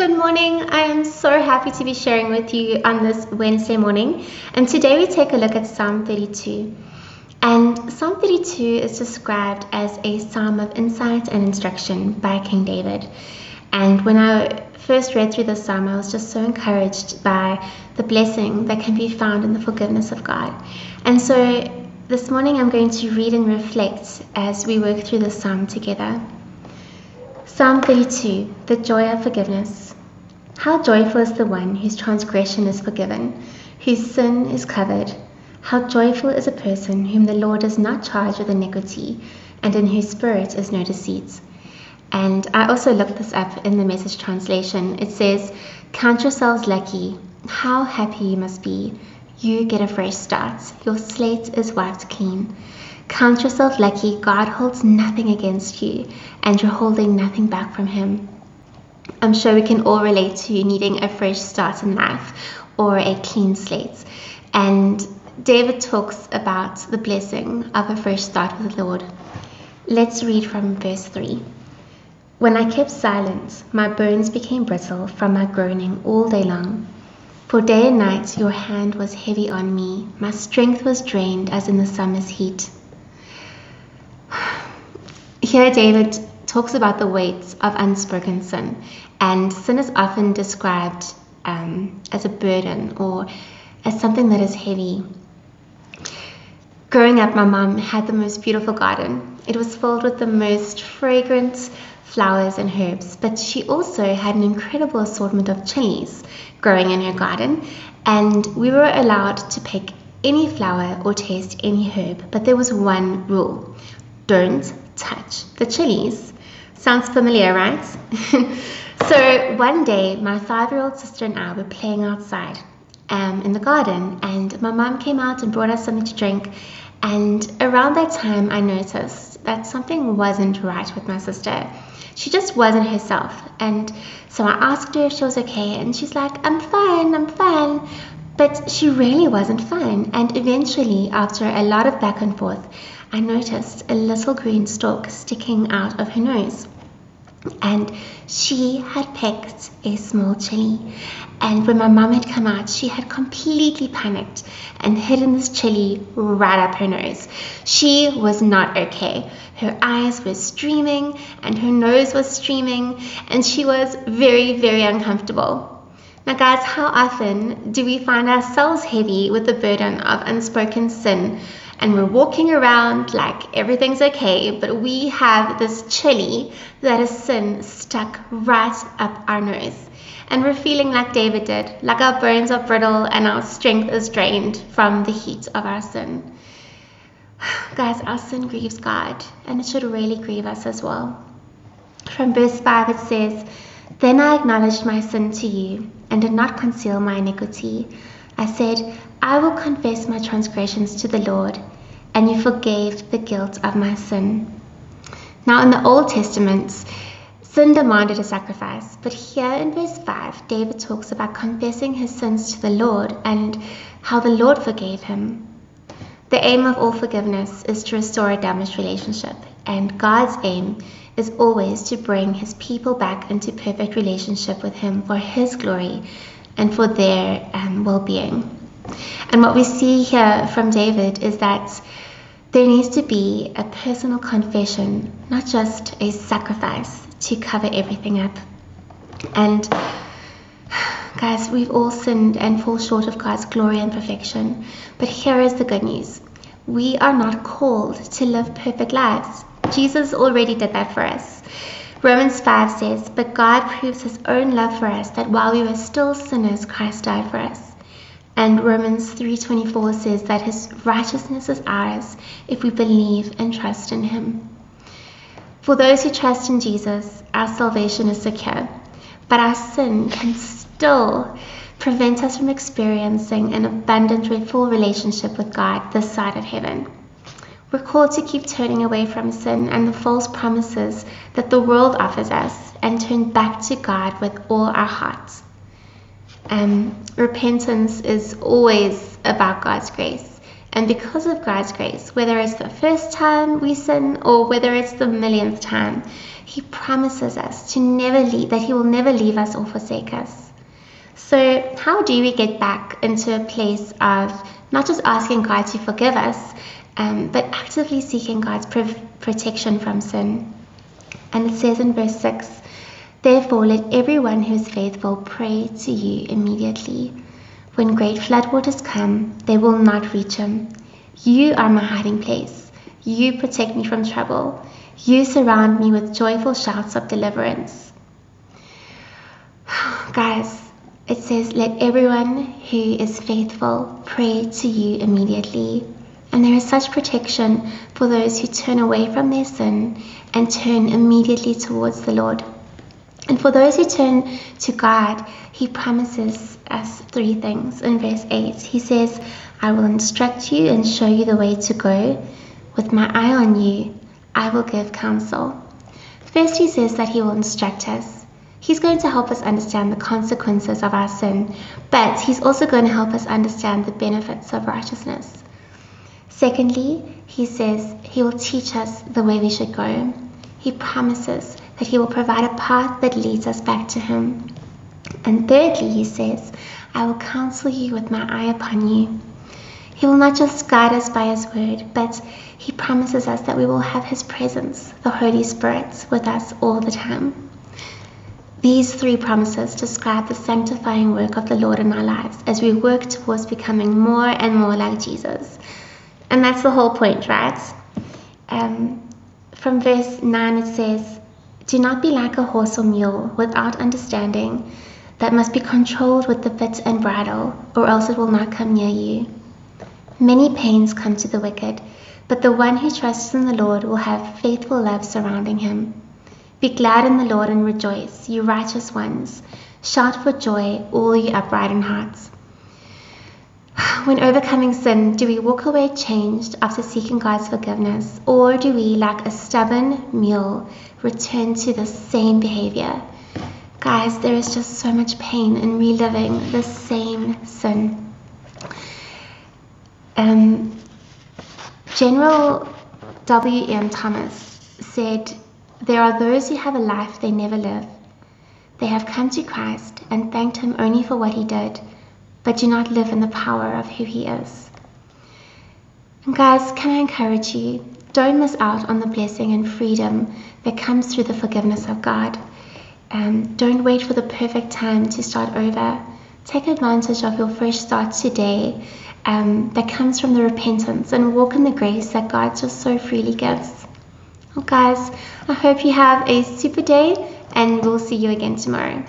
Good morning. I am so happy to be sharing with you on this Wednesday morning. And today we take a look at Psalm 32. And Psalm 32 is described as a psalm of insight and instruction by King David. And when I first read through the psalm, I was just so encouraged by the blessing that can be found in the forgiveness of God. And so this morning I'm going to read and reflect as we work through the psalm together. Psalm 32 The Joy of Forgiveness. How joyful is the one whose transgression is forgiven, whose sin is covered. How joyful is a person whom the Lord does not charge with iniquity, and in whose spirit is no deceit. And I also looked this up in the message translation. It says, Count yourselves lucky. How happy you must be. You get a fresh start. Your slate is wiped clean. Count yourself lucky. God holds nothing against you, and you're holding nothing back from Him. I'm sure we can all relate to needing a fresh start in life or a clean slate. And David talks about the blessing of a fresh start with the Lord. Let's read from verse 3. When I kept silent, my bones became brittle from my groaning all day long. For day and night your hand was heavy on me, my strength was drained as in the summer's heat. Here, David talks about the weight of unspoken sin, and sin is often described um, as a burden or as something that is heavy. Growing up, my mom had the most beautiful garden. It was filled with the most fragrant flowers and herbs, but she also had an incredible assortment of chilies growing in her garden, and we were allowed to pick any flower or taste any herb, but there was one rule don't touch the chilies. Sounds familiar, right? so one day, my five year old sister and I were playing outside um, in the garden, and my mom came out and brought us something to drink. And around that time, I noticed that something wasn't right with my sister. She just wasn't herself. And so I asked her if she was okay, and she's like, I'm fine, I'm fine. But she really wasn't fine. And eventually, after a lot of back and forth, I noticed a little green stalk sticking out of her nose and she had picked a small chili. And when my mum had come out, she had completely panicked and hidden this chili right up her nose. She was not okay. Her eyes were streaming and her nose was streaming, and she was very, very uncomfortable. Now, guys, how often do we find ourselves heavy with the burden of unspoken sin and we're walking around like everything's okay, but we have this chili that is sin stuck right up our nose. And we're feeling like David did, like our bones are brittle and our strength is drained from the heat of our sin. Guys, our sin grieves God, and it should really grieve us as well. From verse 5, it says, Then I acknowledged my sin to you and did not conceal my iniquity. I said, I will confess my transgressions to the Lord, and you forgave the guilt of my sin. Now, in the Old Testament, sin demanded a sacrifice, but here in verse 5, David talks about confessing his sins to the Lord and how the Lord forgave him. The aim of all forgiveness is to restore a damaged relationship, and God's aim is always to bring his people back into perfect relationship with him for his glory and for their um, well being. And what we see here from David is that there needs to be a personal confession, not just a sacrifice to cover everything up. And guys, we've all sinned and fall short of God's glory and perfection. But here is the good news we are not called to live perfect lives. Jesus already did that for us. Romans 5 says, But God proves his own love for us that while we were still sinners, Christ died for us. And Romans 3:24 says that his righteousness is ours if we believe and trust in him. For those who trust in Jesus, our salvation is secure, but our sin can still prevent us from experiencing an abundant full relationship with God this side of heaven. We're called to keep turning away from sin and the false promises that the world offers us and turn back to God with all our hearts. Um, repentance is always about God's grace. And because of God's grace, whether it's the first time we sin or whether it's the millionth time, He promises us to never leave, that He will never leave us or forsake us. So, how do we get back into a place of not just asking God to forgive us, um, but actively seeking God's protection from sin? And it says in verse 6 Therefore, let everyone who is faithful pray to you immediately. When great floodwaters come, they will not reach him. You are my hiding place. You protect me from trouble. You surround me with joyful shouts of deliverance. Guys, it says, Let everyone who is faithful pray to you immediately. And there is such protection for those who turn away from their sin and turn immediately towards the Lord. And for those who turn to God, He promises us three things. In verse 8, He says, I will instruct you and show you the way to go. With my eye on you, I will give counsel. First, He says that He will instruct us. He's going to help us understand the consequences of our sin, but He's also going to help us understand the benefits of righteousness. Secondly, he says he will teach us the way we should go. He promises that he will provide a path that leads us back to him. And thirdly, he says, I will counsel you with my eye upon you. He will not just guide us by his word, but he promises us that we will have his presence, the Holy Spirit, with us all the time. These three promises describe the sanctifying work of the Lord in our lives as we work towards becoming more and more like Jesus. And that's the whole point, right? Um, from verse 9 it says, Do not be like a horse or mule without understanding that must be controlled with the bit and bridle, or else it will not come near you. Many pains come to the wicked, but the one who trusts in the Lord will have faithful love surrounding him. Be glad in the Lord and rejoice, you righteous ones. Shout for joy, all you upright in hearts. When overcoming sin, do we walk away changed after seeking God's forgiveness, or do we, like a stubborn mule, return to the same behavior? Guys, there is just so much pain in reliving the same sin. Um, General W.M. Thomas said, There are those who have a life they never live. They have come to Christ and thanked Him only for what He did but do not live in the power of who He is. And guys, can I encourage you? Don't miss out on the blessing and freedom that comes through the forgiveness of God. Um, don't wait for the perfect time to start over. Take advantage of your fresh start today um, that comes from the repentance and walk in the grace that God just so freely gives. Well, guys, I hope you have a super day and we'll see you again tomorrow.